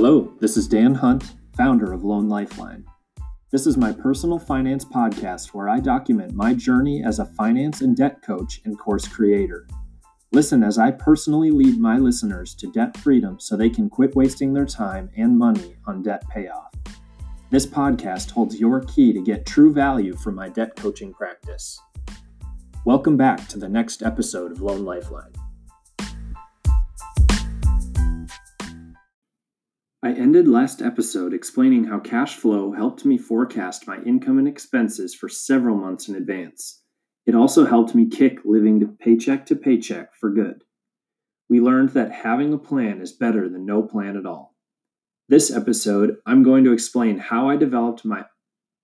Hello, this is Dan Hunt, founder of Loan Lifeline. This is my personal finance podcast where I document my journey as a finance and debt coach and course creator. Listen as I personally lead my listeners to debt freedom so they can quit wasting their time and money on debt payoff. This podcast holds your key to get true value from my debt coaching practice. Welcome back to the next episode of Loan Lifeline. I ended last episode explaining how cash flow helped me forecast my income and expenses for several months in advance. It also helped me kick living paycheck to paycheck for good. We learned that having a plan is better than no plan at all. This episode, I'm going to explain how I developed my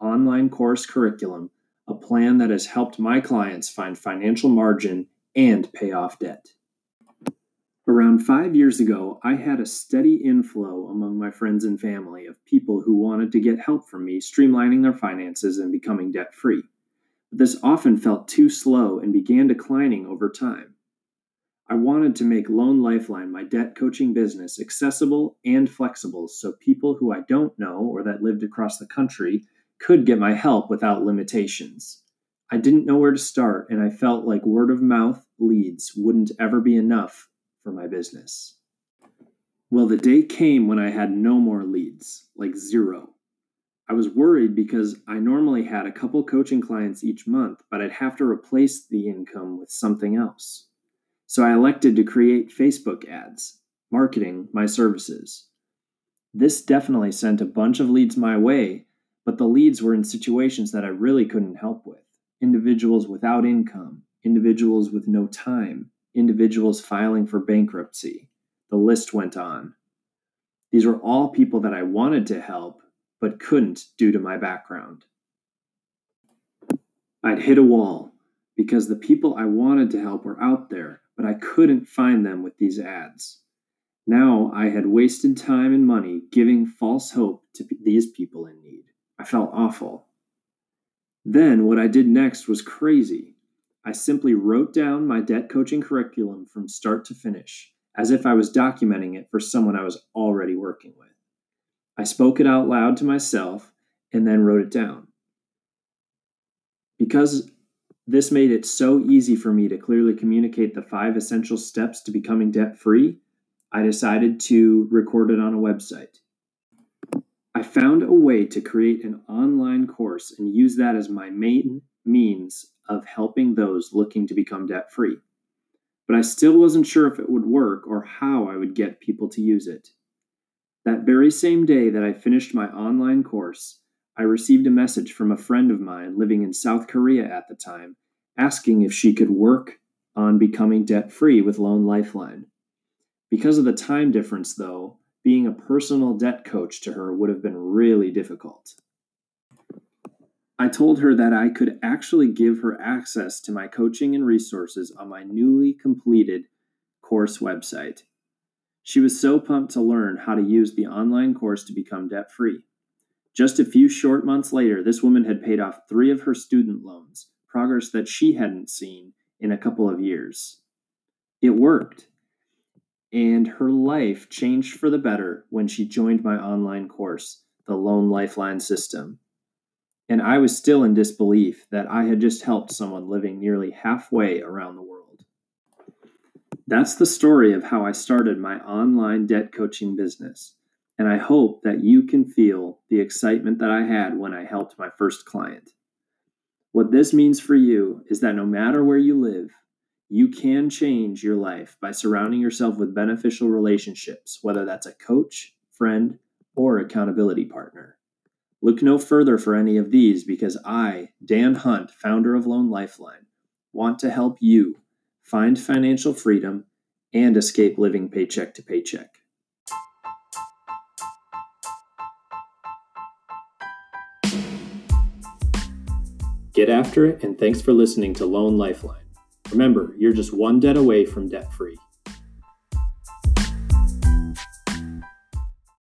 online course curriculum, a plan that has helped my clients find financial margin and pay off debt. Around five years ago, I had a steady inflow among my friends and family of people who wanted to get help from me streamlining their finances and becoming debt free. But this often felt too slow and began declining over time. I wanted to make Loan Lifeline, my debt coaching business, accessible and flexible so people who I don't know or that lived across the country could get my help without limitations. I didn't know where to start, and I felt like word of mouth leads wouldn't ever be enough for my business. Well, the day came when I had no more leads, like zero. I was worried because I normally had a couple coaching clients each month, but I'd have to replace the income with something else. So I elected to create Facebook ads, marketing my services. This definitely sent a bunch of leads my way, but the leads were in situations that I really couldn't help with individuals without income, individuals with no time, individuals filing for bankruptcy. The list went on. These were all people that I wanted to help, but couldn't due to my background. I'd hit a wall because the people I wanted to help were out there, but I couldn't find them with these ads. Now I had wasted time and money giving false hope to these people in need. I felt awful. Then what I did next was crazy. I simply wrote down my debt coaching curriculum from start to finish, as if I was documenting it for someone I was already working with. I spoke it out loud to myself and then wrote it down. Because this made it so easy for me to clearly communicate the five essential steps to becoming debt free, I decided to record it on a website. I found a way to create an online course and use that as my main means of helping those looking to become debt free. But I still wasn't sure if it would work or how I would get people to use it. That very same day that I finished my online course, I received a message from a friend of mine living in South Korea at the time asking if she could work on becoming debt free with Loan Lifeline. Because of the time difference, though, being a personal debt coach to her would have been really difficult. I told her that I could actually give her access to my coaching and resources on my newly completed course website. She was so pumped to learn how to use the online course to become debt free. Just a few short months later, this woman had paid off three of her student loans, progress that she hadn't seen in a couple of years. It worked. And her life changed for the better when she joined my online course, the Loan Lifeline System and I was still in disbelief that I had just helped someone living nearly halfway around the world. That's the story of how I started my online debt coaching business, and I hope that you can feel the excitement that I had when I helped my first client. What this means for you is that no matter where you live, you can change your life by surrounding yourself with beneficial relationships, whether that's a coach, friend, or accountability partner. Look no further for any of these because I, Dan Hunt, founder of Loan Lifeline, want to help you find financial freedom and escape living paycheck to paycheck. Get after it, and thanks for listening to Loan Lifeline. Remember, you're just one debt away from debt free.